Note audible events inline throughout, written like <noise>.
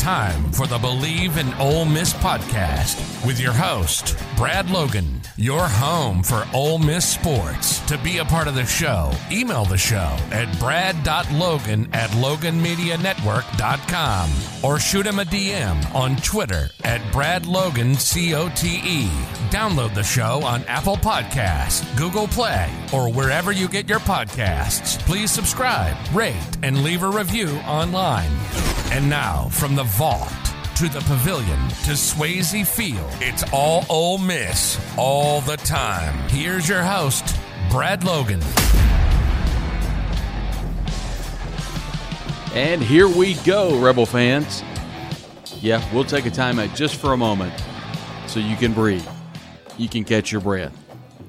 Time for the Bleav in Ole Miss podcast with your host, Brad Logan, your home for Ole Miss sports. To be a part of the show, email the show at brad.logan at loganmedianetwork.com or shoot him a DM on Twitter at bradlogancote. Download the show on Apple Podcasts, Google Play, or wherever you get your podcasts. Please subscribe, rate, and leave a review online. And now, from the Vaught to the pavilion to Swayze Field, it's all Ole Miss all the time. Here's your host, Brad Logan. And here we go, Rebel fans. Yeah, we'll take a timeout just for a moment so you can breathe. You can catch your breath.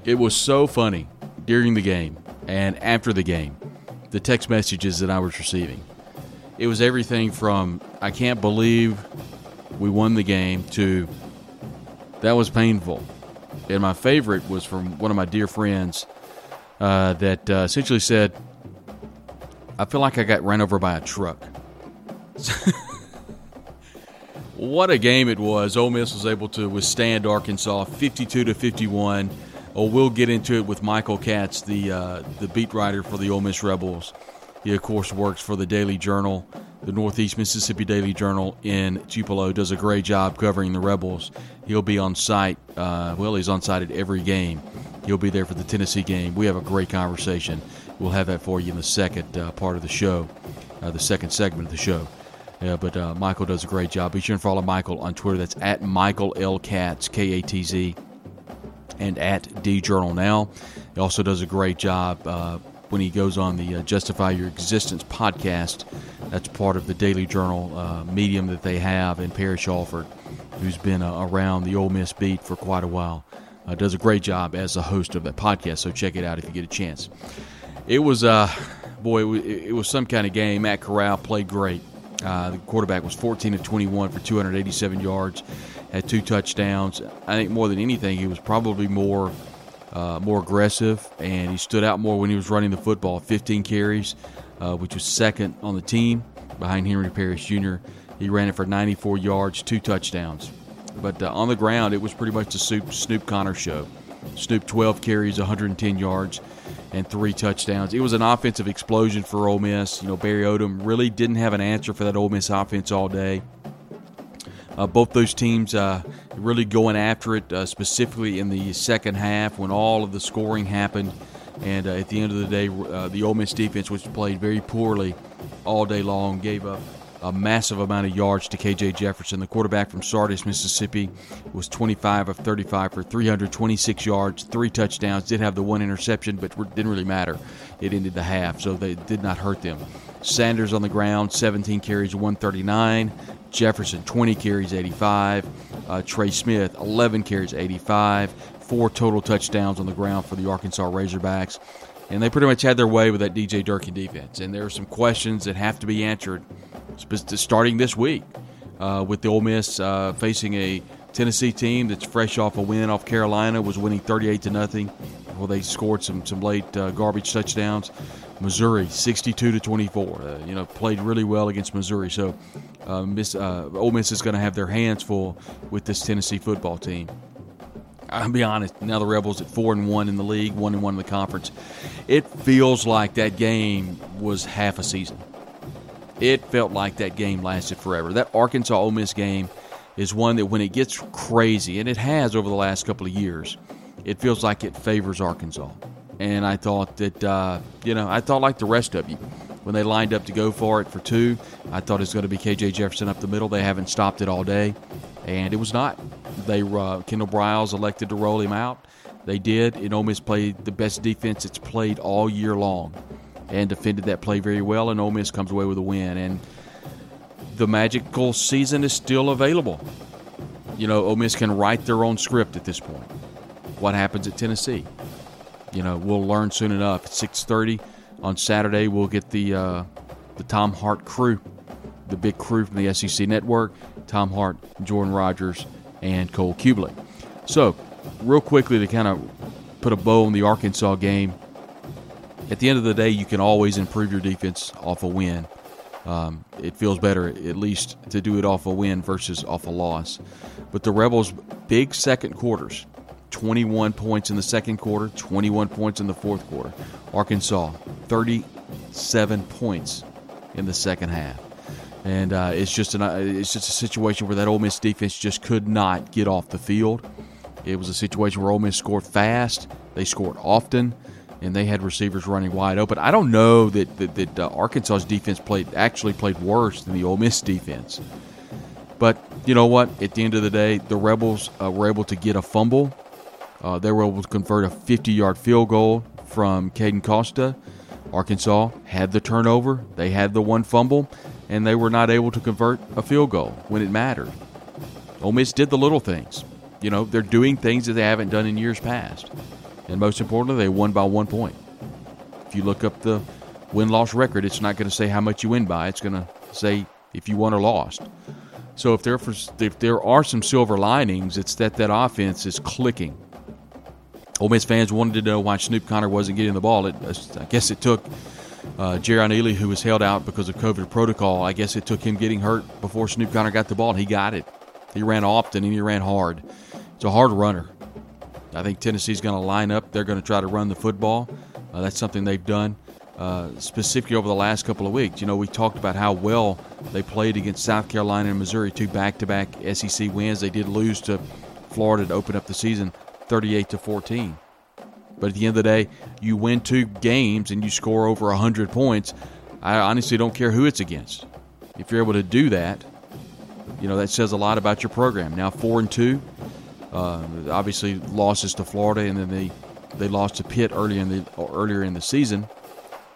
It was so funny during the game and after the game, the text messages that I was receiving. It was everything from, I can't believe we won the game, to, that was painful. And my favorite was from one of my dear friends uh, that uh, essentially said, I feel like I got ran over by a truck. <laughs> what a game it was! Ole Miss was able to withstand Arkansas, fifty-two to fifty-one. Oh, we'll get into it with Michael Katz, the uh, the beat writer for the Ole Miss Rebels. He, of course, works for the Daily Journal, the Northeast Mississippi Daily Journal in Tupelo. Does a great job covering the Rebels. He'll be on site. Uh, well, he's on site at every game. He'll be there for the Tennessee game. We have a great conversation. We'll have that for you in the second uh, part of the show, uh, the second segment of the show. Yeah, but uh, Michael does a great job. Be sure and follow Michael on Twitter. That's at Michael L. Katz, K A T Z, and at D Journal Now. He also does a great job uh, when he goes on the uh, Justify Your Existence podcast. That's part of the Daily Journal uh, medium that they have in Parrish Alford, who's been uh, around the Ole Miss beat for quite a while. Uh, does a great job as a host of that podcast, so check it out if you get a chance. It was, uh, boy, it was, it was some kind of game. Matt Corral played great. Uh, the quarterback was 14 of 21 for 287 yards, had two touchdowns. I think more than anything, he was probably more uh, more aggressive, and he stood out more when he was running the football. 15 carries, uh, which was second on the team behind Henry Parrish Jr. He ran it for 94 yards, two touchdowns. But uh, on the ground, it was pretty much the Snoop, Snoop Conner show. Snoop 12 carries, 110 yards, and three touchdowns. It was an offensive explosion for Ole Miss. You know, Barry Odom really didn't have an answer for that Ole Miss offense all day. Uh, both those teams uh, really going after it, uh, specifically in the second half when all of the scoring happened. And uh, at the end of the day, uh, the Ole Miss defense, which played very poorly all day long, gave up a massive amount of yards to KJ Jefferson. The quarterback from Sardis, Mississippi, was 25 of 35 for 326 yards, three touchdowns. Did have the one interception, but didn't really matter. It ended the half, so they did not hurt them. Sanders on the ground, 17 carries, 139. Jefferson, 20 carries, 85. Uh, Trey Smith, 11 carries, 85. Four total touchdowns on the ground for the Arkansas Razorbacks. And they pretty much had their way with that DJ Durkin defense. And there are some questions that have to be answered starting this week uh, with the Ole Miss uh, facing a Tennessee team that's fresh off a win off Carolina, was winning 38 to nothing. They scored some some late uh, garbage touchdowns. Missouri, 62 to 24. Uh, you know, played really well against Missouri. So, uh, Miss uh, Ole Miss is going to have their hands full with this Tennessee football team. I'll be honest. Now the Rebels at four and one in the league, one and one in the conference. It feels like that game was half a season. It felt like that game lasted forever. That Arkansas Ole Miss game is one that when it gets crazy, and it has over the last couple of years, it feels like it favors Arkansas. And I thought that, uh, you know, I thought like the rest of you. When they lined up to go for it for two, I thought it's going to be KJ Jefferson up the middle. They haven't stopped it all day, and it was not. They uh, Kendall Briles elected to roll him out. They did. And Ole Miss played the best defense it's played all year long, and defended that play very well. And Ole Miss comes away with a win. And the magical season is still available. you know, Ole Miss can write their own script at this point. What happens at Tennessee? You know, we'll learn soon enough. At 6:30 on Saturday, we'll get the uh, the Tom Hart crew, the big crew from the SEC network. Tom Hart, Jordan Rogers, and Cole Cubelic. So, real quickly to kind of put a bow on the Arkansas game. At the end of the day, you can always improve your defense off a win. Um, it feels better, at least, to do it off a win versus off a loss. But the Rebels' big second quarters 21 points in the second quarter, 21 points in the fourth quarter. Arkansas, 37 points in the second half. And uh, it's just an, it's just a situation where that Ole Miss defense just could not get off the field. It was a situation where Ole Miss scored fast, they scored often, and they had receivers running wide open. I don't know that that, that uh, Arkansas's defense played actually played worse than the Ole Miss defense. But you know what? At the end of the day, the Rebels uh, were able to get a fumble. Uh, they were able to convert a 50-yard field goal from Caden Costa. Arkansas had the turnover. They had the one fumble, and they were not able to convert a field goal when it mattered. Ole Miss did the little things. You know, they're doing things that they haven't done in years past. And most importantly, they won by one point. If you look up the win loss record, it's not going to say how much you win by, it's going to say if you won or lost. So if there if there are some silver linings, it's that that offense is clicking. Ole Miss fans wanted to know why Snoop Conner wasn't getting the ball. It, I guess it took uh, Ealy, who was held out because of COVID protocol. I guess it took him getting hurt before Snoop Conner got the ball, he got it. He ran often and he ran hard. It's a hard runner. I think Tennessee's going to line up. They're going to try to run the football. Uh, that's something they've done uh, specifically over the last couple of weeks. You know, we talked about how well they played against South Carolina and Missouri, two back-to-back SEC wins. They did lose to Florida to open up the season, 38 to 14. But at the end of the day, you win two games and you score over 100 points. I honestly don't care who it's against. If you're able to do that, you know that says a lot about your program. Now four and two, uh, obviously losses to Florida, and then they they lost to Pitt early in the earlier in the season.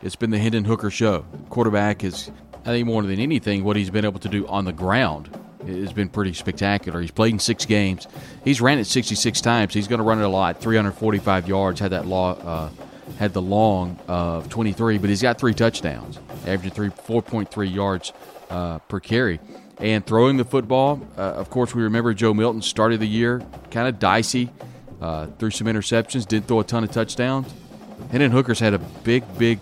It's been the Hendon Hooker show. Quarterback is, I think, more than anything, what he's been able to do on the ground has been pretty spectacular. He's played in six games. He's ran it 66 times. He's going to run it a lot. 345 yards. Had that law, uh, had the long of 23, but he's got three touchdowns, averaging three 4.3 yards uh, per carry. And throwing the football, uh, of course, we remember Joe Milton started the year kind of dicey, uh, threw some interceptions, didn't throw a ton of touchdowns. Hendon Hooker's had a big, big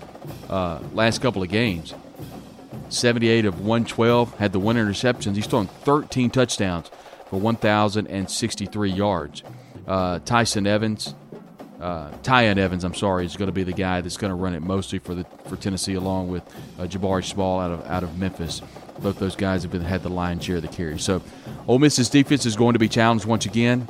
uh, last couple of games. 78 of 112, had the one interceptions. He's thrown 13 touchdowns for 1,063 yards. Uh, Tyson Evans, uh, Tiyon Evans, I'm sorry, is going to be the guy that's going to run it mostly for the for Tennessee, along with uh, Jabari Small out of out of Memphis. Both those guys have been had the lion's share of the carry. So, Ole Miss's defense is going to be challenged once again.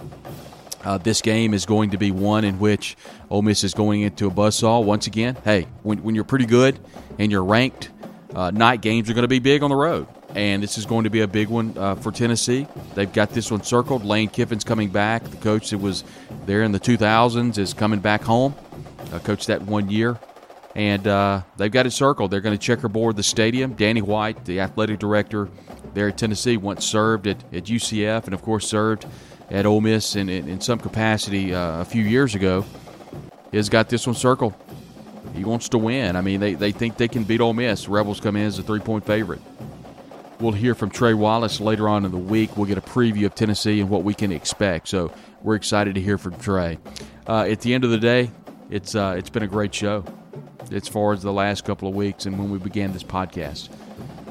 Uh, this game is going to be one in which Ole Miss is going into a buzzsaw once again. Hey, when, when you're pretty good and you're ranked, uh, night games are going to be big on the road. And this is going to be a big one uh, for Tennessee. They've got this one circled. Lane Kiffin's coming back. The coach that was there in the 2000s is coming back home. Uh, coached that one year. And uh, they've got it circled. They're going to checkerboard the stadium. Danny White, the athletic director there at Tennessee, once served at, at UCF and, of course, served – at Ole Miss in, in, in some capacity uh, a few years ago has got this one circled. He wants to win. I mean, they, they think they can beat Ole Miss. Rebels come in as a three point favorite. We'll hear from Trey Wallace later on in the week. We'll get a preview of Tennessee and what we can expect. So we're excited to hear from Trey. Uh, at the end of the day, it's uh, it's been a great show as far as the last couple of weeks and when we began this podcast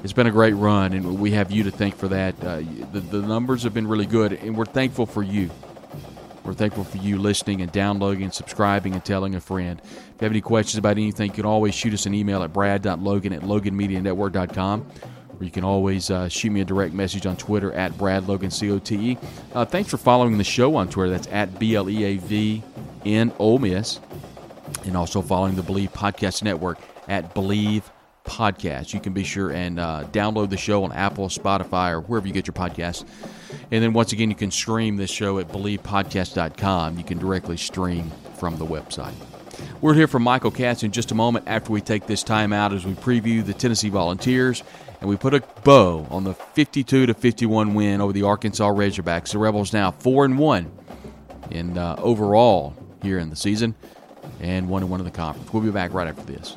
it's been a great run, and we have you to thank for that. Uh, the, the numbers have been really good, and we're thankful for you. We're thankful for you listening and downloading and subscribing and telling a friend. If you have any questions about anything, you can always shoot us an email at brad.logan at loganmedianetwork.com. Or you can always uh, shoot me a direct message on Twitter at bradlogancote. Uh, thanks for following the show on Twitter. That's at B-L-E-A-V in. And also following the Bleav Podcast Network at Bleav podcast. You can be sure and uh, download the show on Apple, Spotify, or wherever you get your podcasts. And then once again, you can stream this show at bleavpodcast.com. You can directly stream from the website. We're here from Michael Katz in just a moment after we take this time out as we preview the Tennessee Volunteers and we put a bow on the 52 to 51 win over the Arkansas Razorbacks. The Rebels now four and one in uh, overall here in the season, and one and one in the conference. We'll be back right after this.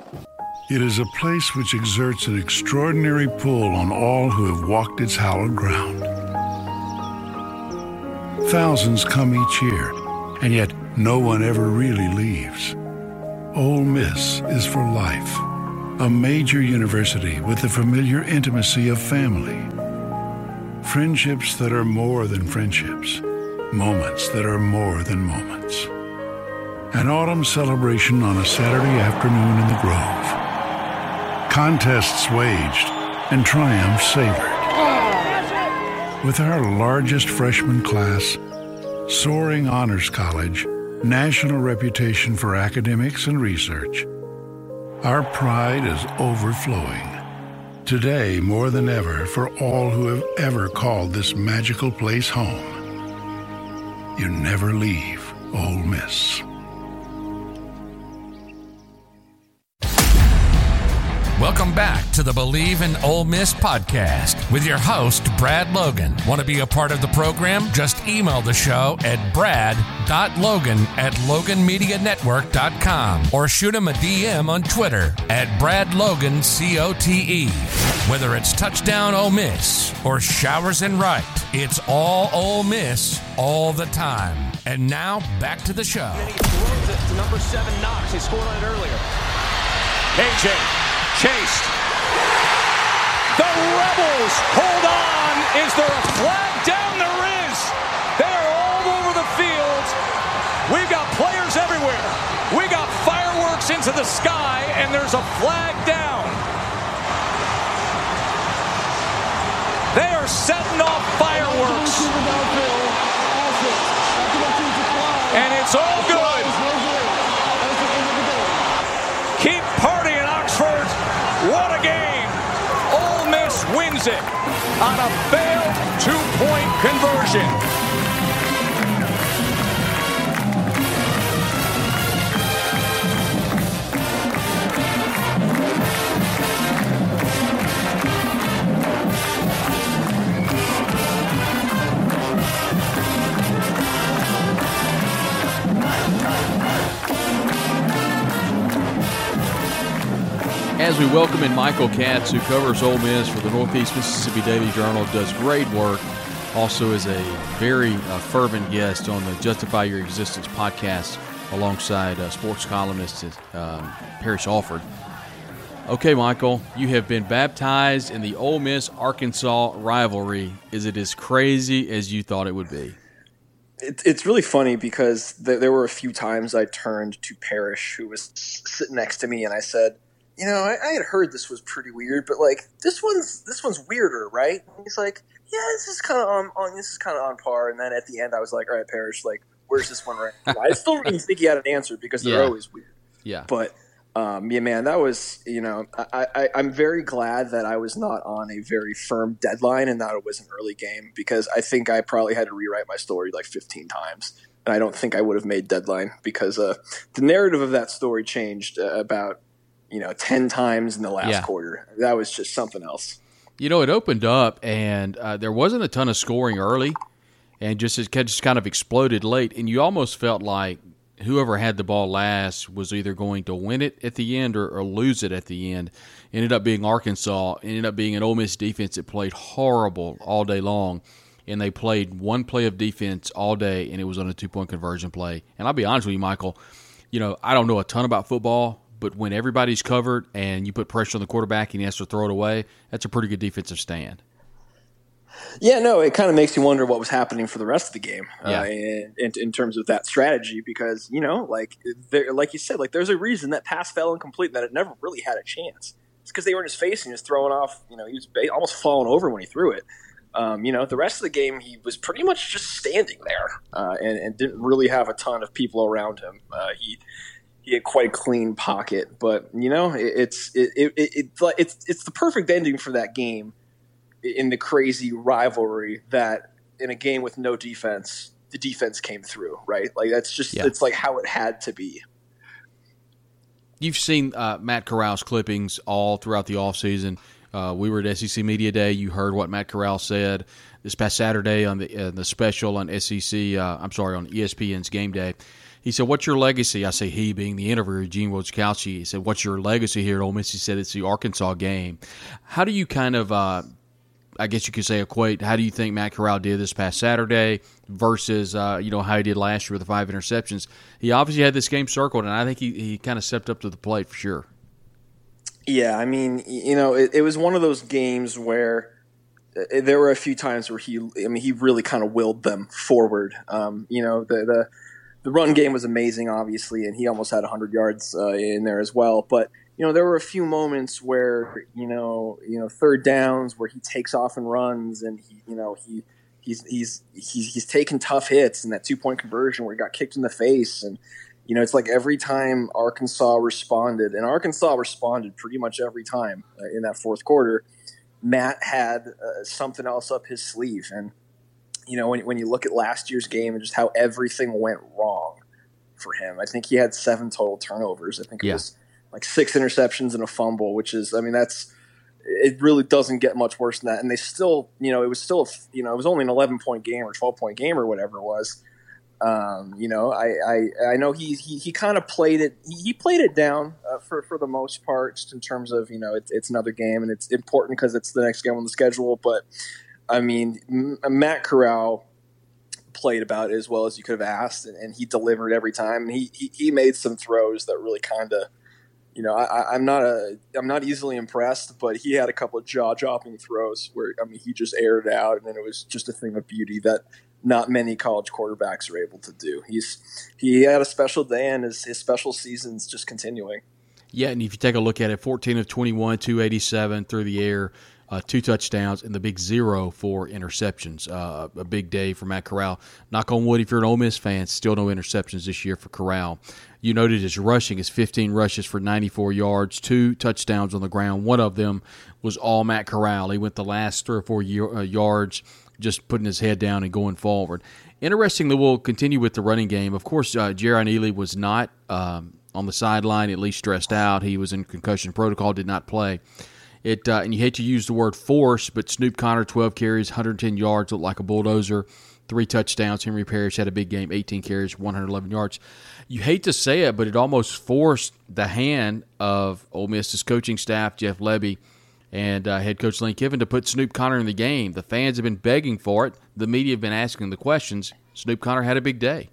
It is a place which exerts an extraordinary pull on all who have walked its hallowed ground. Thousands come each year, and yet no one ever really leaves. Ole Miss is for life, a major university with the familiar intimacy of family. Friendships that are more than friendships, moments that are more than moments. An autumn celebration on a Saturday afternoon in the Grove. Contests waged and triumphs savored. With our largest freshman class, soaring honors college, national reputation for academics and research, our pride is overflowing. Today, more than ever, for all who have ever called this magical place home. You never leave Ole Miss. Welcome back to the Bleav in Ole Miss podcast with your host, Brad Logan. Want to be a part of the program? Just email the show at brad.logan at loganmedianetwork.com or shoot him a DM on Twitter at bradlogancote. Whether it's touchdown Ole Miss or showers and right, it's all Ole Miss all the time. And now back to the show. And he throws it to number seven Knox. He scored on it earlier. AJ chased. The Rebels hold on. Is there a flag down? There is. They are all over the field. We've got players everywhere. We got fireworks into the sky, and there's a flag down. They are setting off fireworks. And it's all good. Keep partying, Oxford. What a game. Ole Miss wins it on a failed two-point conversion. As we welcome in Michael Katz, who covers Ole Miss for the Northeast Mississippi Daily Journal, does great work. Also, is a very uh, fervent guest on the Justify Your Existence podcast alongside uh, sports columnist um, Parrish Alford. Okay, Michael, you have been baptized in the Ole Miss Arkansas rivalry. Is it as crazy as you thought it would be? It, it's really funny because th- there were a few times I turned to Parrish, who was sitting next to me, and I said, "You know, I, I had heard this was pretty weird, but like this one's this one's weirder, right?" And he's like, "Yeah, this is kind of on, on this is kind of on par." And then at the end, I was like, "All right, Parrish, like, where's this one right?" I still didn't think he had an answer because they're Yeah. always weird. Yeah. But um, yeah, man, that was you know I, I I'm very glad that I was not on a very firm deadline and that it was an early game because I think I probably had to rewrite my story like 15 times and I don't think I would have made deadline because uh, the narrative of that story changed uh, about you know 10 times in the last Yeah. quarter. That was just something else. You know, it opened up, and uh, there wasn't a ton of scoring early, and just it just kind of exploded late, and you almost felt like whoever had the ball last was either going to win it at the end or, or lose it at the end. Ended up being Arkansas. Ended up being an Ole Miss defense that played horrible all day long, and they played one play of defense all day, and it was on a two point conversion play. And I'll be honest with you, Michael. You know, I don't know a ton about football, but when everybody's covered and you put pressure on the quarterback and he has to throw it away, that's a pretty good defensive stand. Yeah, no, it kind of makes you wonder what was happening for the rest of the game, Yeah. uh, in, in, in terms of that strategy, because you know, like there, like you said, like there's a reason that pass fell incomplete, and that it never really had a chance. It's because they were in his face and he was throwing off. You know, he was ba- almost falling over when he threw it. Um, you know, the rest of the game he was pretty much just standing there uh, and, and didn't really have a ton of people around him. Uh, he he had quite a clean pocket, but you know, it, it's it, it, it, it's like- it's it's the perfect ending for that game in the crazy rivalry that in a game with no defense, the defense came through, right? Like that's just Yeah. it's like how it had to be. You've seen uh, Matt Corral's clippings all throughout the offseason Uh, we were at SEC Media Day. You heard what Matt Corral said this past Saturday on the uh, the special on SEC. Uh, I'm sorry, on ESPN's Game Day. He said, "What's your legacy?" I say, "He being the interviewer, Gene Wojciechowski." He said, "What's your legacy here at Ole Miss?" He said, "It's the Arkansas game." How do you kind of uh, I guess you could say equate. How do you think Matt Corral did this past Saturday versus uh, you know how he did last year with the five interceptions? He obviously had this game circled, and I think he, he kind of stepped up to the plate for sure. Yeah, I mean, you know, it, it was one of those games where uh, there were a few times where he, I mean, he really kind of willed them forward. Um, you know, the, the the run game was amazing, obviously, and he almost had 100 yards uh, in there as well, but you know, there were a few moments where you know, you know, third downs where he takes off and runs, and he, you know, he he's he's he's he's taken tough hits, and that two point conversion where he got kicked in the face, and you know, it's like every time Arkansas responded, and Arkansas responded pretty much every time uh, in that fourth quarter. Matt had uh, something else up his sleeve, and you know, when when you look at last year's game and just how everything went wrong for him, I think he had seven total turnovers. I think it yeah. was like six interceptions and a fumble, which is, I mean, that's it really doesn't get much worse than that. And they still, you know, it was still, you know, it was only an 11 point game or 12 point game or whatever it was. Um, you know, I, I, I know he, he, he kind of played it, he, played it down uh, for, for the most part, just in terms of, you know, it, it's another game and it's important because it's the next game on the schedule. But I mean, Matt Corral played about as well as you could have asked, and, and he delivered every time. And he, he, he made some throws that really kind of, you know, I, am not a I'm not easily impressed, but he had a couple of jaw dropping throws where I mean he just aired out, and then it was just a thing of beauty that not many college quarterbacks are able to do. He's he had a special day, and his his special season's just continuing. Yeah, and if you take a look at it, 14 of 21, 287 through the air, uh, two touchdowns, and the big zero for interceptions. Uh, a big day for Matt Corral. Knock on wood, if you're an Ole Miss fan, still no interceptions this year for Corral. You noted his rushing is 15 rushes for 94 yards, two touchdowns on the ground. One of them was all Matt Corral. He went the last three or four year, uh, yards just putting his head down and going forward. Interestingly, we'll continue with the running game. Of course, uh, Jerrion Ealy was not um, on the sideline, at least stressed out. He was in concussion protocol, did not play. It uh, and you hate to use the word force, but Snoop Conner, 12 carries, 110 yards, looked like a bulldozer, three touchdowns. Henry Parrish had a big game, 18 carries, 111 yards. You hate to say it, but it almost forced the hand of Ole Miss's coaching staff, Jeff Lebby, and uh, head coach Lane Kiffin to put Snoop Conner in the game. The fans have been begging for it. The media have been asking the questions. Snoop Conner had a big day.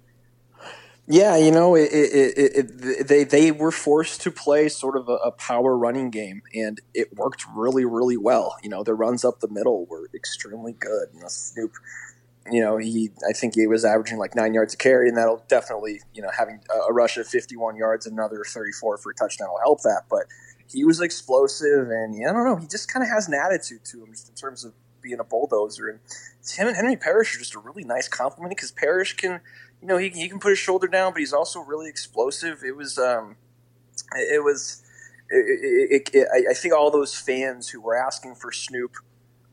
Yeah, you know, it, it, it, they they were forced to play sort of a, a, power running game, and it worked really, really well. You know, the runs up the middle were extremely good. You know, Snoop, you know, he I think he was averaging like nine yards a carry, and that'll definitely, you know, having a rush of fifty-one yards, another thirty-four for a touchdown will help that. But he was explosive, and I don't know, he just kind of has an attitude to him, just in terms of being a bulldozer. And him and Henry Parrish are just a really nice compliment because Parrish can you know, he, he can put his shoulder down, but he's also really explosive. It was, um, it, was, it, it, I think all those fans who were asking for Snoop,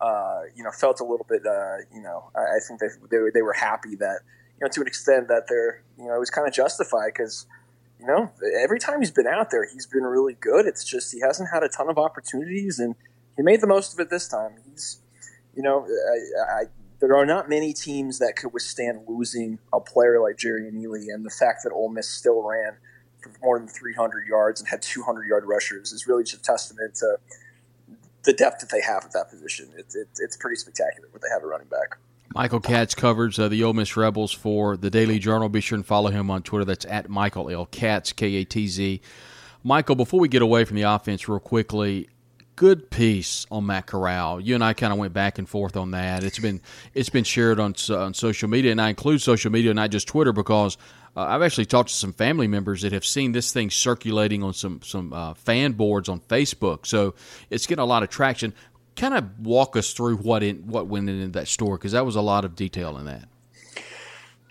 uh, you know, felt a little bit, uh, you know, I, I think they, they, they were happy that, you know, to an extent that they're, you know, it was kind of justified because, you know, every time he's been out there, he's been really good. It's just he hasn't had a ton of opportunities, and he made the most of it this time. He's, you know, I, I there are not many teams that could withstand losing a player like Jerrion Ealy, and the fact that Ole Miss still ran for more than 300 yards and had 200 yard rushers is really just a testament to the depth that they have at that position. It's it, it's pretty spectacular what they have at running back. Michael Katz covers uh, the Ole Miss Rebels for the Daily Journal. Be sure and follow him on Twitter. That's at Michael L. Katz, K A T Z. Michael, before we get away from the offense real quickly, good piece on Matt Corral. You and I kind of went back and forth on that. It's been it's been shared on on social media, and I include social media, not just Twitter, because uh, I've actually talked to some family members that have seen this thing circulating on some some uh, fan boards on Facebook. So it's getting a lot of traction. Kind of walk us through what in what went into that story because that was a lot of detail in that.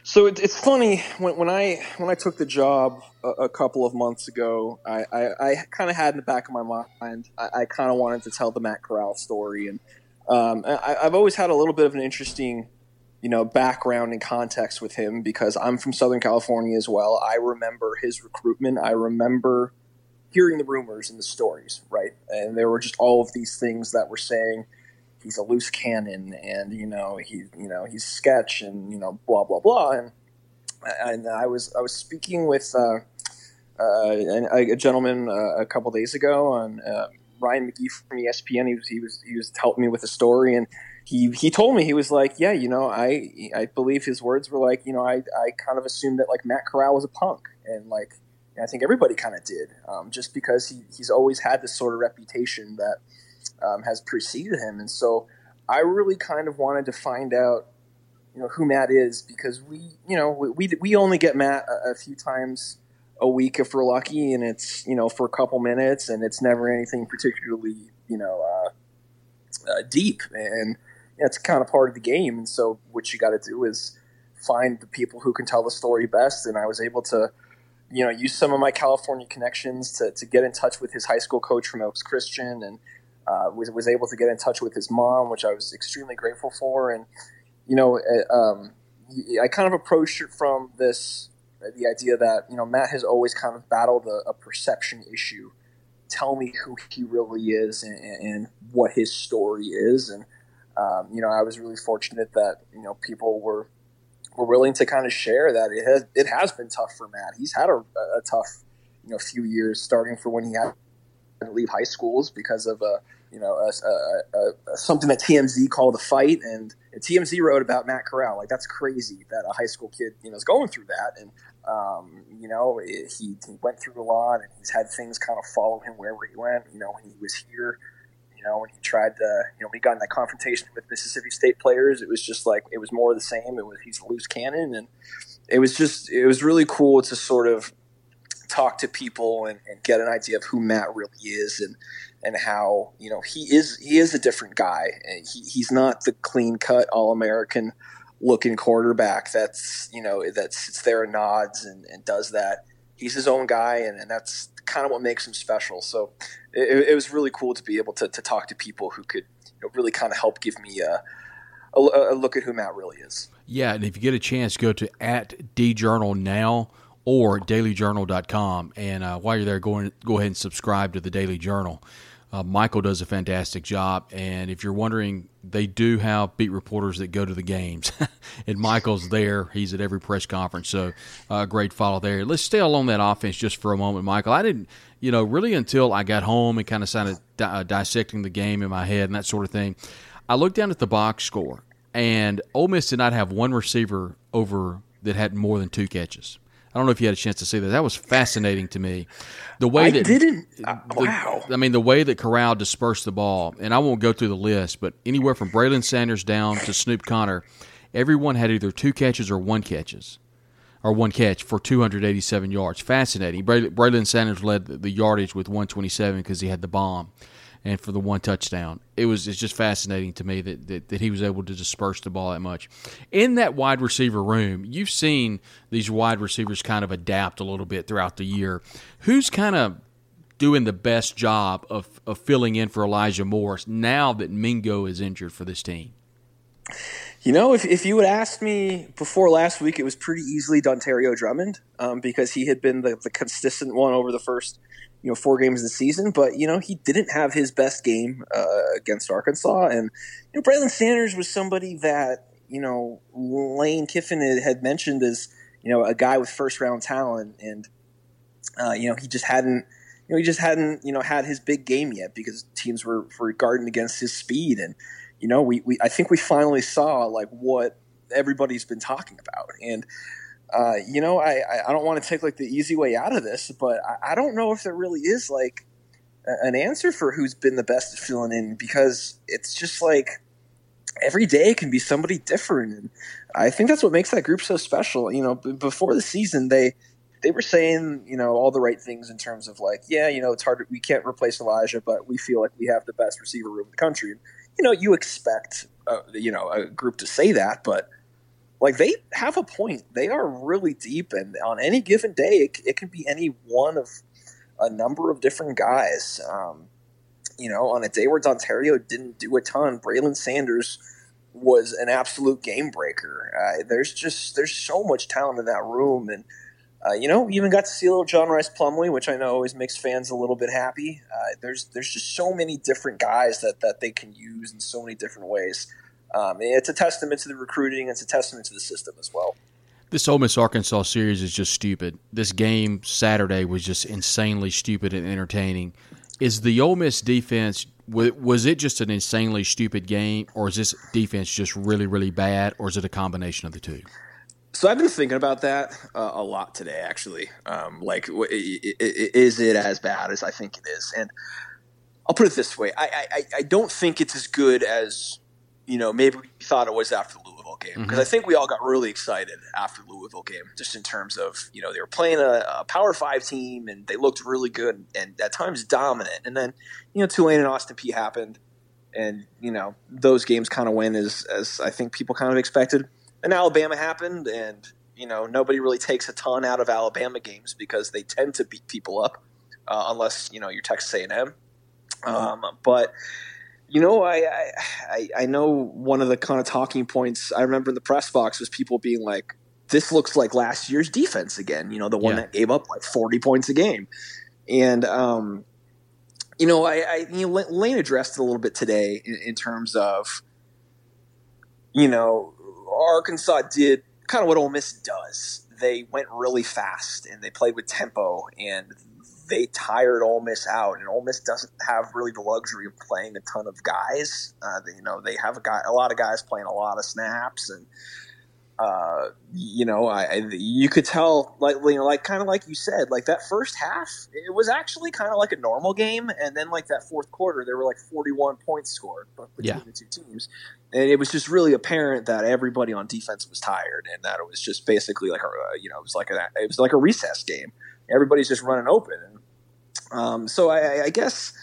So it, it's funny when, when I when I took the job a, a couple of months ago, I, I, I kind of had in the back of my mind I, I kind of wanted to tell the Matt Corral story, and um, I, I've always had a little bit of an interesting you know background and context with him because I'm from Southern California as well. I remember his recruitment. I remember hearing the rumors and the stories, right? And there were just all of these things that were saying he's a loose cannon, and you know he, you know he's sketch, and you know blah blah blah. And and I was I was speaking with uh, uh, a, gentleman uh, a couple days ago on uh, Ryan McGee from ESPN. He was he was he was helping me with a story, and he he told me he was like, yeah, you know, I I believe his words were like, you know, I I kind of assumed that like Matt Corral was a punk, and like I think everybody kind of did, um, just because he he's always had this sort of reputation that um, has preceded him, and so I really kind of wanted to find out, you know, who Matt is because we, you know, we we, we only get Matt a, a few times a week if we're lucky, and it's you know for a couple minutes, and it's never anything particularly you know uh, uh, deep, and you know, it's kind of part of the game. And so what you got to do is find the people who can tell the story best. And I was able to you know use some of my California connections to to get in touch with his high school coach from Oaks Christian, and uh, was was able to get in touch with his mom, which I was extremely grateful for, and you know. Um, I kind of approached it from this the idea that you know Matt has always kind of battled a, a perception issue. Tell me who he really is and, and what his story is, and um, you know I was really fortunate that you know people were were willing to kind of share that it has it has been tough for Matt. He's had a, a tough you know few years starting for when he had to leave high schools because of a you know a, a, something that TMZ called a fight, and, and TMZ wrote about Matt Corral. Like that's crazy that a high school kid you know is going through that, and um, you know, he, he went through a lot and he's had things kind of follow him wherever he went. You know, when he was here, you know, when he tried to, you know, when he got in that confrontation with Mississippi State players, it was just like, it was more of the same. It was, he's a loose cannon. And it was just, it was really cool to sort of talk to people and, and get an idea of who Matt really is and, and how, you know, he is, he is a different guy. He, he's not the clean cut all American looking quarterback that's you know that sits there and nods and, and does that. He's his own guy, and, and that's kind of what makes him special. So it, it was really cool to be able to, to talk to people who could you know, really kind of help give me a, a, a, look at who Matt really is. Yeah, and if you get a chance, go to at djournal now or dailyjournal.com. And uh, while you're there, go, in, go ahead and subscribe to the Daily Journal. Uh, Michael does a fantastic job, and if you're wondering, they do have beat reporters that go to the games, <laughs> and Michael's there. He's at every press conference, so uh, great follow there. Let's stay along that offense just for a moment, Michael. I didn't, you know, really until I got home and kind of started di- uh, dissecting the game in my head and that sort of thing. I looked down at the box score, and Ole Miss did not have one receiver over that had more than two catches. I don't know if you had a chance to see that. That was fascinating to me. The way I that didn't. Uh, the, wow. I mean, the way that Corral dispersed the ball, and I won't go through the list, but anywhere from Braylon Sanders down to Snoop Conner, everyone had either two catches or one catches, or one catch for 287 yards. Fascinating. Braylon Sanders led the yardage with 127 because he had the bomb and for the one touchdown. It was it's just fascinating to me that, that, that he was able to disperse the ball that much. In that wide receiver room, you've seen these wide receivers kind of adapt a little bit throughout the year. Who's kind of doing the best job of, of filling in for Elijah Morris now that Mingo is injured for this team? You know, if, if you had asked me before last week, it was pretty easily Dontario Drummond um, because he had been the, the consistent one over the first – you know four games of the season, but you know he didn't have his best game uh, against Arkansas, and you know Braylon Sanders was somebody that you know Lane Kiffin had mentioned as you know a guy with first round talent, and uh, you know he just hadn't you know he just hadn't you know had his big game yet because teams were were guarding against his speed, and you know we, we I think we finally saw like what everybody's been talking about, and uh, you know, I, I don't want to take like the easy way out of this, but I, I don't know if there really is like a, an answer for who's been the best at filling in because it's just like every day can be somebody different. And I think that's what makes that group so special. You know, b- before the season, they they were saying you know all the right things in terms of like yeah you know it's hard to, we can't replace Elijah but we feel like we have the best receiver room in the country you know you expect uh, you know a group to say that but like they have a point. They are really deep, and on any given day, it, it can be any one of a number of different guys. Um, you know, on a day where Ontario didn't do a ton, Braylon Sanders was an absolute game breaker. Uh, there's just there's so much talent in that room, and uh, you know, even got to see a little John Rhys Plumlee, which I know always makes fans a little bit happy. Uh, there's there's just so many different guys that, that they can use in so many different ways. Um, it's a testament to the recruiting. It's a testament to the system as well. This Ole Miss Arkansas series is just stupid. This game Saturday was just insanely stupid and entertaining. Is the Ole Miss defense was it just an insanely stupid game, or is this defense just really really bad, or is it a combination of the two? So I've been thinking about that uh, a lot today, actually. Um, like, is it as bad as I think it is? And I'll put it this way: I, I, I don't think it's as good as you know maybe we thought it was after the Louisville game because mm-hmm. I think we all got really excited after the Louisville game, just in terms of you know they were playing a, a Power Five team and they looked really good and at times dominant, and then you know Tulane and Austin Peay happened, and you know those games kind of went as as I think people kind of expected and Alabama happened, and you know nobody really takes a ton out of Alabama games because they tend to beat people up, uh, unless you know you're Texas A&M. Um, but you know, I, I I know one of the kind of talking points I remember in the press box was people being like, "This looks like last year's defense again." You know, the one yeah. that gave up like 40 points a game, and um, you know, I, I you know, Lane addressed it a little bit today in, in terms of you know Arkansas did kind of what Ole Miss does. They went really fast and they played with tempo and they tired Ole Miss out. And Ole Miss doesn't have really the luxury of playing a ton of guys. Uh, they, you know, they have a guy, a lot of guys playing a lot of snaps and uh, you know, I, you could tell, like you know, like kind of like you said, like that first half, it was actually kind of like a normal game, and then like that fourth quarter, there were like forty-one points scored between yeah. the two teams, and it was just really apparent that everybody on defense was tired, and that it was just basically like a, you know, it was like a, it was like a recess game. Everybody's just running open, and um, so I, I guess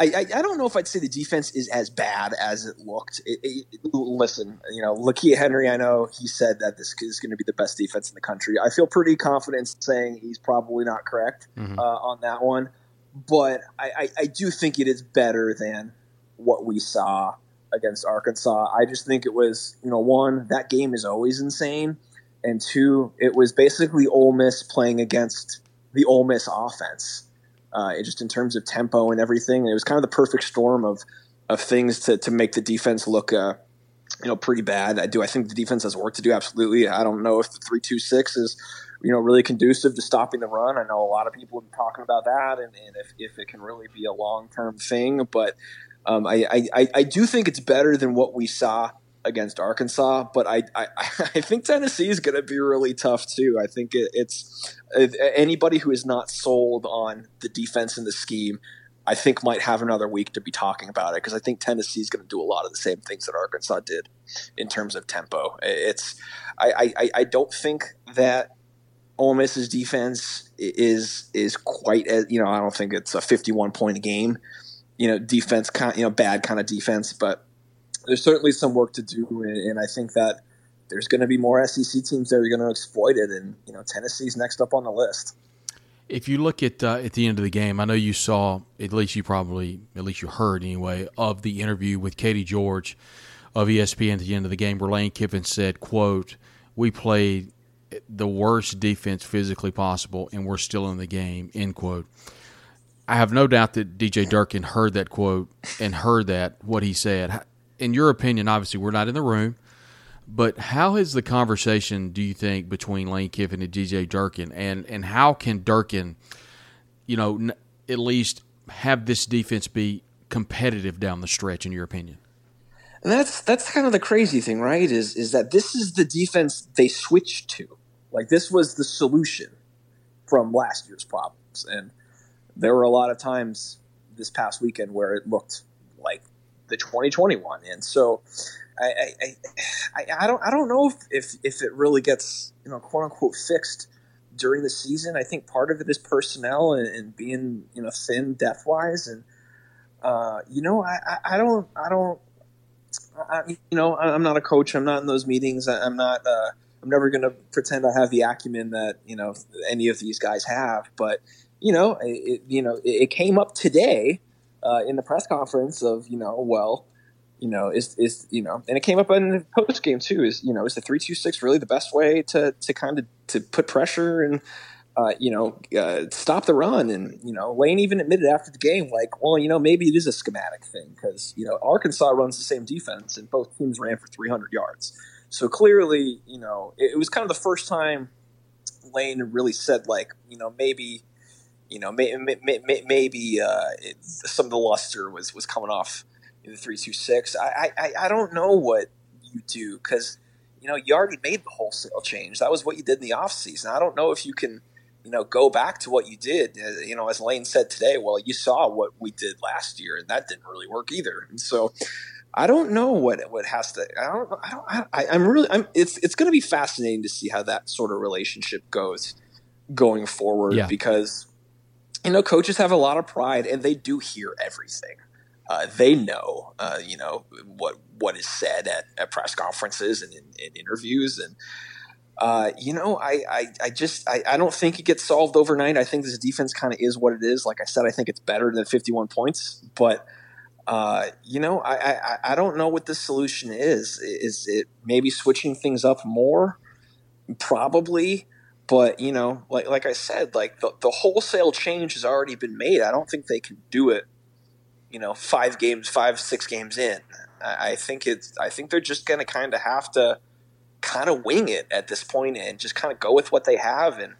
I, I, I, don't know if I'd say the defense is as bad as it looked. It, it, listen, you know, Lakia Henry, I know he said that this is going to be the best defense in the country. I feel pretty confident saying he's probably not correct mm-hmm. uh, on that one, but I, I, do think it is better than what we saw against Arkansas. I just think it was, you know, one, that game is always insane, and two, it was basically Ole Miss playing against the Ole Miss offense uh, just in terms of tempo and everything. it was kind of the perfect storm of of things to, to make the defense look, uh, you know, pretty bad. I do. I think the defense has work to do. Absolutely. I don't know if the three two six is, you know, really conducive to stopping the run. I know a lot of people have been talking about that, and, and if, if it can really be a long term thing. But um, I, I I do think it's better than what we saw against Arkansas, but I I, <laughs> I think Tennessee is going to be really tough too. I think it, it's anybody who is not sold on the defense and the scheme. I think might have another week to be talking about it because I think Tennessee is going to do a lot of the same things that Arkansas did in terms of tempo. It's I, I, I don't think that Ole Miss's defense is is quite as you know I don't think it's a 51 point game you know defense kind you know bad kind of defense but there's certainly some work to do, and, I think that there's going to be more SEC teams that are going to exploit it, and you know Tennessee's next up on the list. If you look at uh, at the end of the game, I know you saw at least you probably at least you heard anyway of the interview with Katie George of ESPN at the end of the game, where Lane Kiffin said, "quote We played the worst defense physically possible, and we're still in the game." End quote. I have no doubt that DJ Durkin heard that quote and heard that what he said in your opinion, obviously we're not in the room, but how has the conversation do you think between Lane Kiffin and DJ Durkin, and and how can Durkin, you know, at least have this defense be competitive down the stretch? In your opinion, and that's that's kind of the crazy thing, right? Is is that this is the defense they switched to, like this was the solution from last year's problems, and there were a lot of times this past weekend where it looked the 2021. And so I, I, I, I don't I don't know if, if, if it really gets you know quote unquote fixed during the season. I think part of it is personnel and, and being you know thin depth wise, and uh, you know I, I, don't I don't I, you know I'm not a coach. I'm not in those meetings. I, am not. Uh, I'm never going to pretend I have the acumen that you know any of these guys have. But you know it, you know it came up today uh, in the press conference of you know well you know is is you know and it came up in the post game too is you know is the three two six really the best way to to kind of to put pressure and uh, you know, uh, stop the run. And, you know, Lane even admitted after the game, like, well, you know, maybe it is a schematic thing because, you know, Arkansas runs the same defense and both teams ran for 300 yards. So clearly, you know, it, it was kind of the first time Lane really said, like, you know, maybe, you know, may, may, may, maybe uh, it, some of the luster was, was coming off in the 326. I, I, I don't know what you do because, you know, you already made the wholesale change. That was what you did in the offseason. I don't know if you can – you know, go back to what you did. Uh, you know, as Lane said today, well, you saw what we did last year, and that didn't really work either. And so, I don't know what what has to. I don't. I don't. I, I'm really. I'm. It's it's going to be fascinating to see how that sort of relationship goes going forward yeah. because you know coaches have a lot of pride and they do hear everything. Uh, they know, uh, you know, what what is said at, at press conferences and in, in interviews, and uh, you know, I, I, I just I, I, don't think it gets solved overnight. I think this defense kind of is what it is. Like I said, I think it's better than 51 points, but uh, you know, I, I, I don't know what the solution is. Is it maybe switching things up more? Probably, but you know, like like I said, like the, the wholesale change has already been made. I don't think they can do it. You know, five games, five six games in. I, I think it's. I think they're just going to kind of have to kind of wing it at this point and just kind of go with what they have and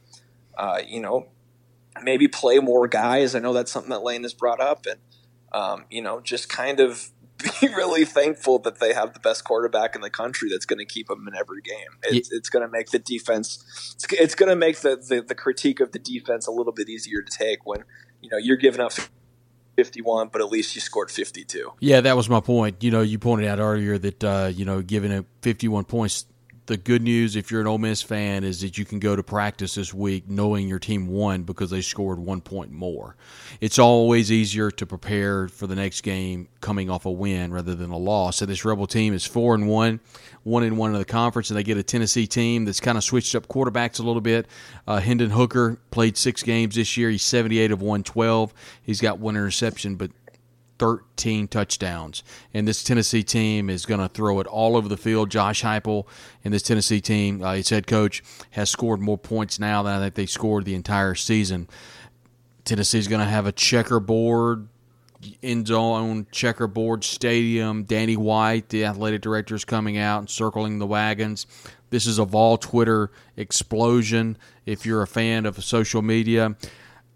uh, you know maybe play more guys. I know that's something that Lane has brought up and um, you know just kind of be <laughs> really thankful that they have the best quarterback in the country that's going to keep them in every game. It's, yeah. it's going to make the defense. It's, it's going to make the, the the critique of the defense a little bit easier to take when you know you're giving up 51, but at least you scored 52. Yeah, that was my point. You know, you pointed out earlier that, uh, you know, giving up 51 points the good news if you're an Ole Miss fan is that you can go to practice this week knowing your team won because they scored one point more. It's always easier to prepare for the next game coming off a win rather than a loss. So this Rebel team is four and one, one and one in the conference, and they get a Tennessee team that's kind of switched up quarterbacks a little bit. Uh, Hendon Hooker played six games this year. He's 78 of 112. He's got one interception, but 13 touchdowns. And this Tennessee team is going to throw it all over the field. Josh Heupel and this Tennessee team, uh, his head coach, has scored more points now than I think they scored the entire season. Tennessee's going to have a checkerboard end zone checkerboard stadium. Danny White, the athletic director, is coming out and circling the wagons. This is a Vol Twitter explosion. If you're a fan of social media,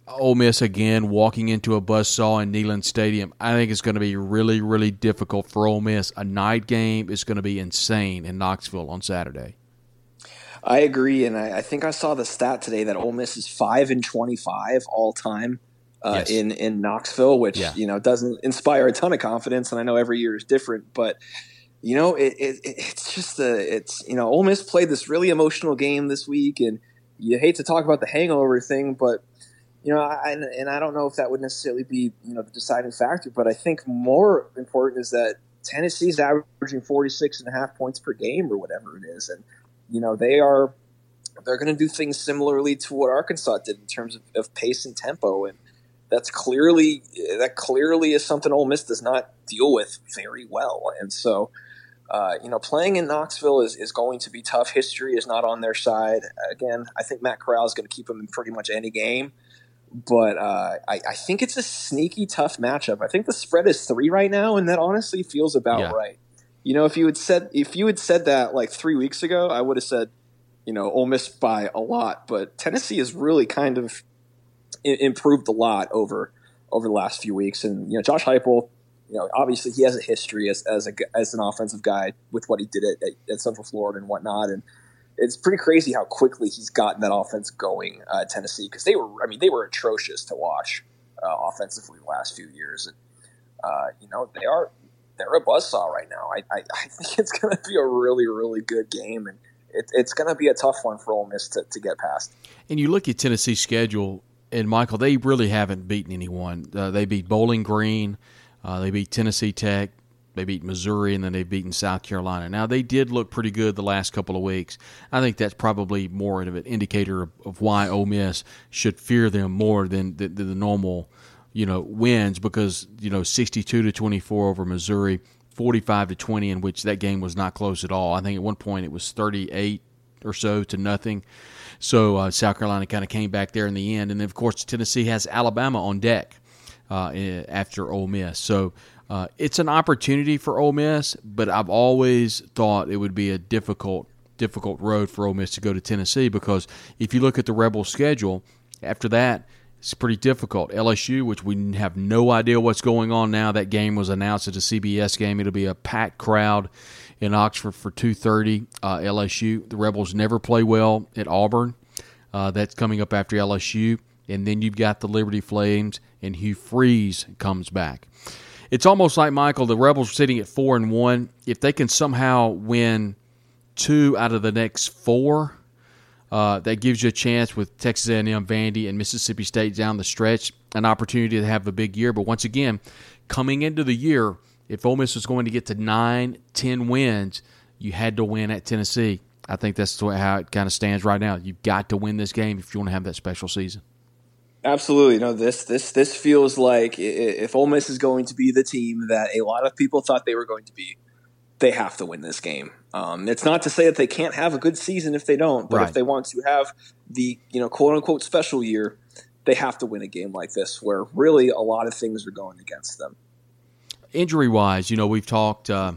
Ole Miss again walking into a buzzsaw in Neyland Stadium. I think it's going to be really, really difficult for Ole Miss. A night game is going to be insane in Knoxville on Saturday. I agree, and I, I think I saw the stat today that Ole Miss is five and twenty-five all time uh, yes. in in Knoxville, which yeah. you know doesn't inspire a ton of confidence. And I know every year is different, but you know it, it, it's just a it's you know Ole Miss played this really emotional game this week, and you hate to talk about the hangover thing, but you know, I, and I don't know if that would necessarily be you know the deciding factor, but I think more important is that Tennessee's averaging 46 and a half points per game or whatever it is, and you know they are they're going to do things similarly to what Arkansas did in terms of, of, pace and tempo, and that's clearly that clearly is something Ole Miss does not deal with very well, and so. Uh, you know, playing in Knoxville is, is going to be tough. History is not on their side. Again, I think Matt Corral is going to keep them in pretty much any game but uh, I, I, think it's a sneaky tough matchup. I think the spread is three right now, and that honestly feels about yeah. right. You know, if you had said if you had said that like three weeks ago, I would have said, you know, Ole Miss by a lot. But Tennessee has really kind of improved a lot over over the last few weeks, and you know, Josh Heupel, you know, obviously he has a history as as a as an offensive guy with what he did at, at, at Central Florida and whatnot, and it's pretty crazy how quickly he's gotten that offense going uh, Tennessee because they were, I mean, they were atrocious to watch uh, offensively the last few years, and uh, you know they are they're a buzzsaw right now. I, I, I think it's <laughs> going to be a really really good game, and it, it's going to be a tough one for Ole Miss to, to get past. And you look at Tennessee's schedule, and Michael, they really haven't beaten anyone. Uh, they beat Bowling Green, uh, they beat Tennessee Tech, they beat Missouri and then they've beaten South Carolina. Now they did look pretty good the last couple of weeks. I think that's probably more of an indicator of, of why Ole Miss should fear them more than the, normal, you know, wins because you know sixty-two to twenty-four over Missouri, forty-five to twenty, in which that game was not close at all. I think at one point it was thirty-eight or so to nothing. So uh, South Carolina kind of came back there in the end, and then of course Tennessee has Alabama on deck uh, after Ole Miss. So uh, it's an opportunity for Ole Miss, but I've always thought it would be a difficult difficult road for Ole Miss to go to Tennessee because if you look at the Rebel schedule, after that it's pretty difficult. LSU, which we have no idea what's going on now. That game was announced as a CBS game. It'll be a packed crowd in Oxford for 2:30. Uh, LSU. The Rebels never play well at Auburn. Uh, that's coming up after LSU, and then you've got the Liberty Flames, and Hugh Freeze comes back. It's almost like Michael. The Rebels are sitting at four and one. If they can somehow win two out of the next four, uh, that gives you a chance with Texas A&M, Vandy, and Mississippi State down the stretch, an opportunity to have a big year. But once again, coming into the year, if Ole Miss was going to get to nine, ten wins, you had to win at Tennessee. I think that's how it kind of stands right now. You've got to win this game if you want to have that special season. Absolutely, no. This this this feels like if Ole Miss is going to be the team that a lot of people thought they were going to be, they have to win this game. Um, it's not to say that they can't have a good season if they don't, but right. if they want to have the you know quote unquote special year, they have to win a game like this where really a lot of things are going against them. Injury wise, you know, we've talked uh,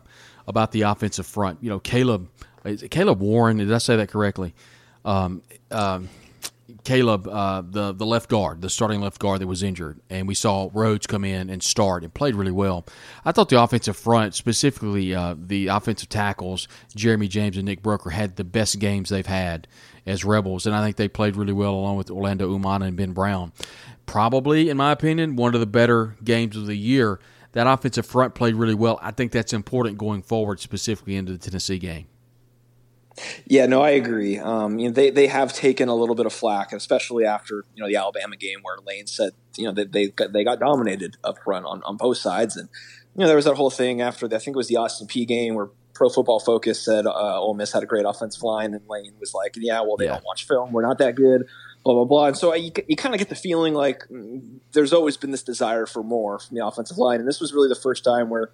about the offensive front. You know, Caleb Caleb Warren. Did I say that correctly? Um, um, Caleb, uh, the the left guard, the starting left guard that was injured, and we saw Rhodes come in and start and played really well. I thought the offensive front, specifically uh, the offensive tackles, Jeremy James and Nick Broeker, had the best games they've had as Rebels, and I think they played really well along with Orlando Umana and Ben Brown. Probably, in my opinion, one of the better games of the year. That offensive front played really well. I think that's important going forward, specifically into the Tennessee game. Yeah, no, I agree. Um, you know, they they have taken a little bit of flack, especially after you know the Alabama game where Lane said you know that they got, they got dominated up front on, on both sides, and you know there was that whole thing after the, I think it was the Austin Peay game where Pro Football Focus said uh, Ole Miss had a great offensive line, and Lane was like, "Yeah, well, they yeah. don't watch film. We're not that good." Blah blah blah. And so I, you, you kind of get the feeling like mm, there's always been this desire for more from the offensive line, and this was really the first time where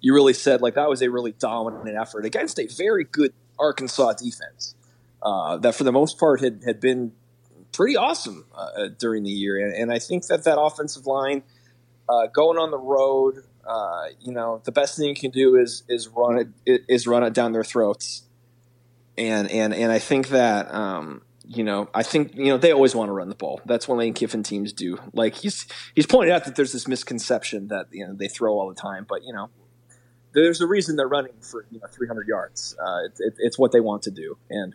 you really said like that was a really dominant effort against a very good Arkansas defense uh, that, for the most part, had, had been pretty awesome uh, during the year. And, and, I think that that offensive line uh, going on the road, uh, you know, the best thing you can do is is run it is run it down their throats. And and and I think that. Um, you know, I think you know they always want to run the ball. That's what Lane Kiffin teams do. Like he's he's pointed out that there's this misconception that you know they throw all the time, but you know there's a reason they're running for you know 300 yards. Uh, it, it, it's what they want to do, and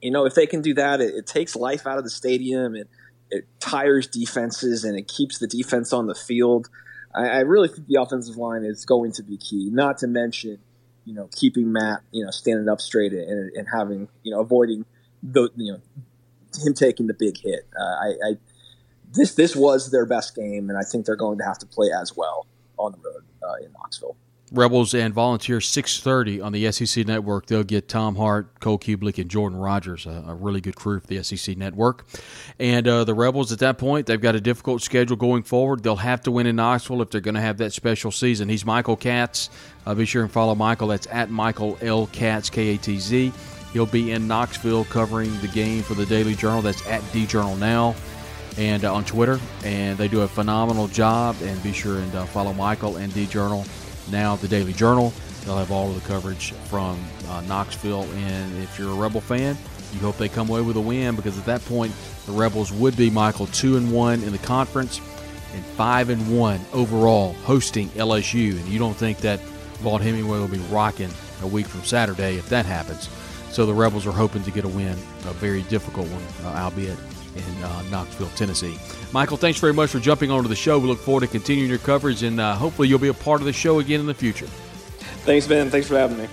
you know if they can do that, it, it takes life out of the stadium. It it tires defenses and it keeps the defense on the field. I, I really think the offensive line is going to be key. Not to mention, you know, keeping Matt you know standing up straight and, and having you know avoiding the you know him taking the big hit. Uh, I, I this this was their best game, and I think they're going to have to play as well on the road uh, in Knoxville. Rebels and Volunteers 6:30 on the SEC Network. They'll get Tom Hart, Cole Cubelic, and Jordan Rogers, a, a really good crew for the SEC Network. And uh, the Rebels at that point, they've got a difficult schedule going forward. They'll have to win in Knoxville if they're going to have that special season. He's Michael Katz. Uh, be sure and follow Michael. That's at Michael L Katz K A T Z. He'll be in Knoxville covering the game for the Daily Journal. That's at D Journal now and uh, on Twitter, and they do a phenomenal job. And be sure and uh, follow Michael and D Journal now the Daily Journal. They'll have all of the coverage from uh, Knoxville. And if you're a Rebel fan, you hope they come away with a win because at that point, the Rebels would be Michael two and one in the conference and five and one overall hosting LSU. And you don't think that Vaught-Hemingway will be rocking a week from Saturday if that happens. So the Rebels are hoping to get a win, a very difficult one, uh, albeit in uh, Knoxville, Tennessee. Michael, thanks very much for jumping onto the show. We look forward to continuing your coverage, and uh, hopefully you'll be a part of the show again in the future. Thanks, Ben. Thanks for having me.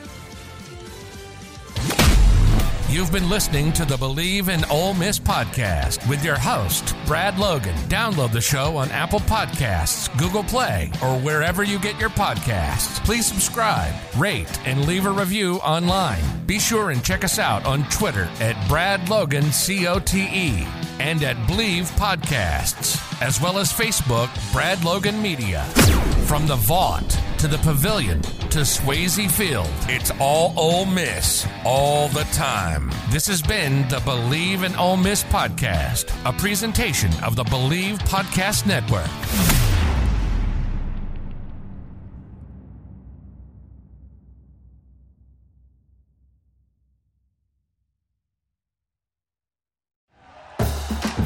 You've been listening to the Bleav in Ole Miss podcast with your host, Brad Logan. Download the show on Apple Podcasts, Google Play, or wherever you get your podcasts. Please subscribe, rate, and leave a review online. Be sure and check us out on Twitter at Brad Logan, C O T E, and at Bleav Podcasts. as well as Facebook, Brad Logan Media. From the Vaught to the Pavilion to Swayze Field, it's all Ole Miss all the time. This has been the Bleav in Ole Miss podcast, a presentation of the Bleav Podcast Network.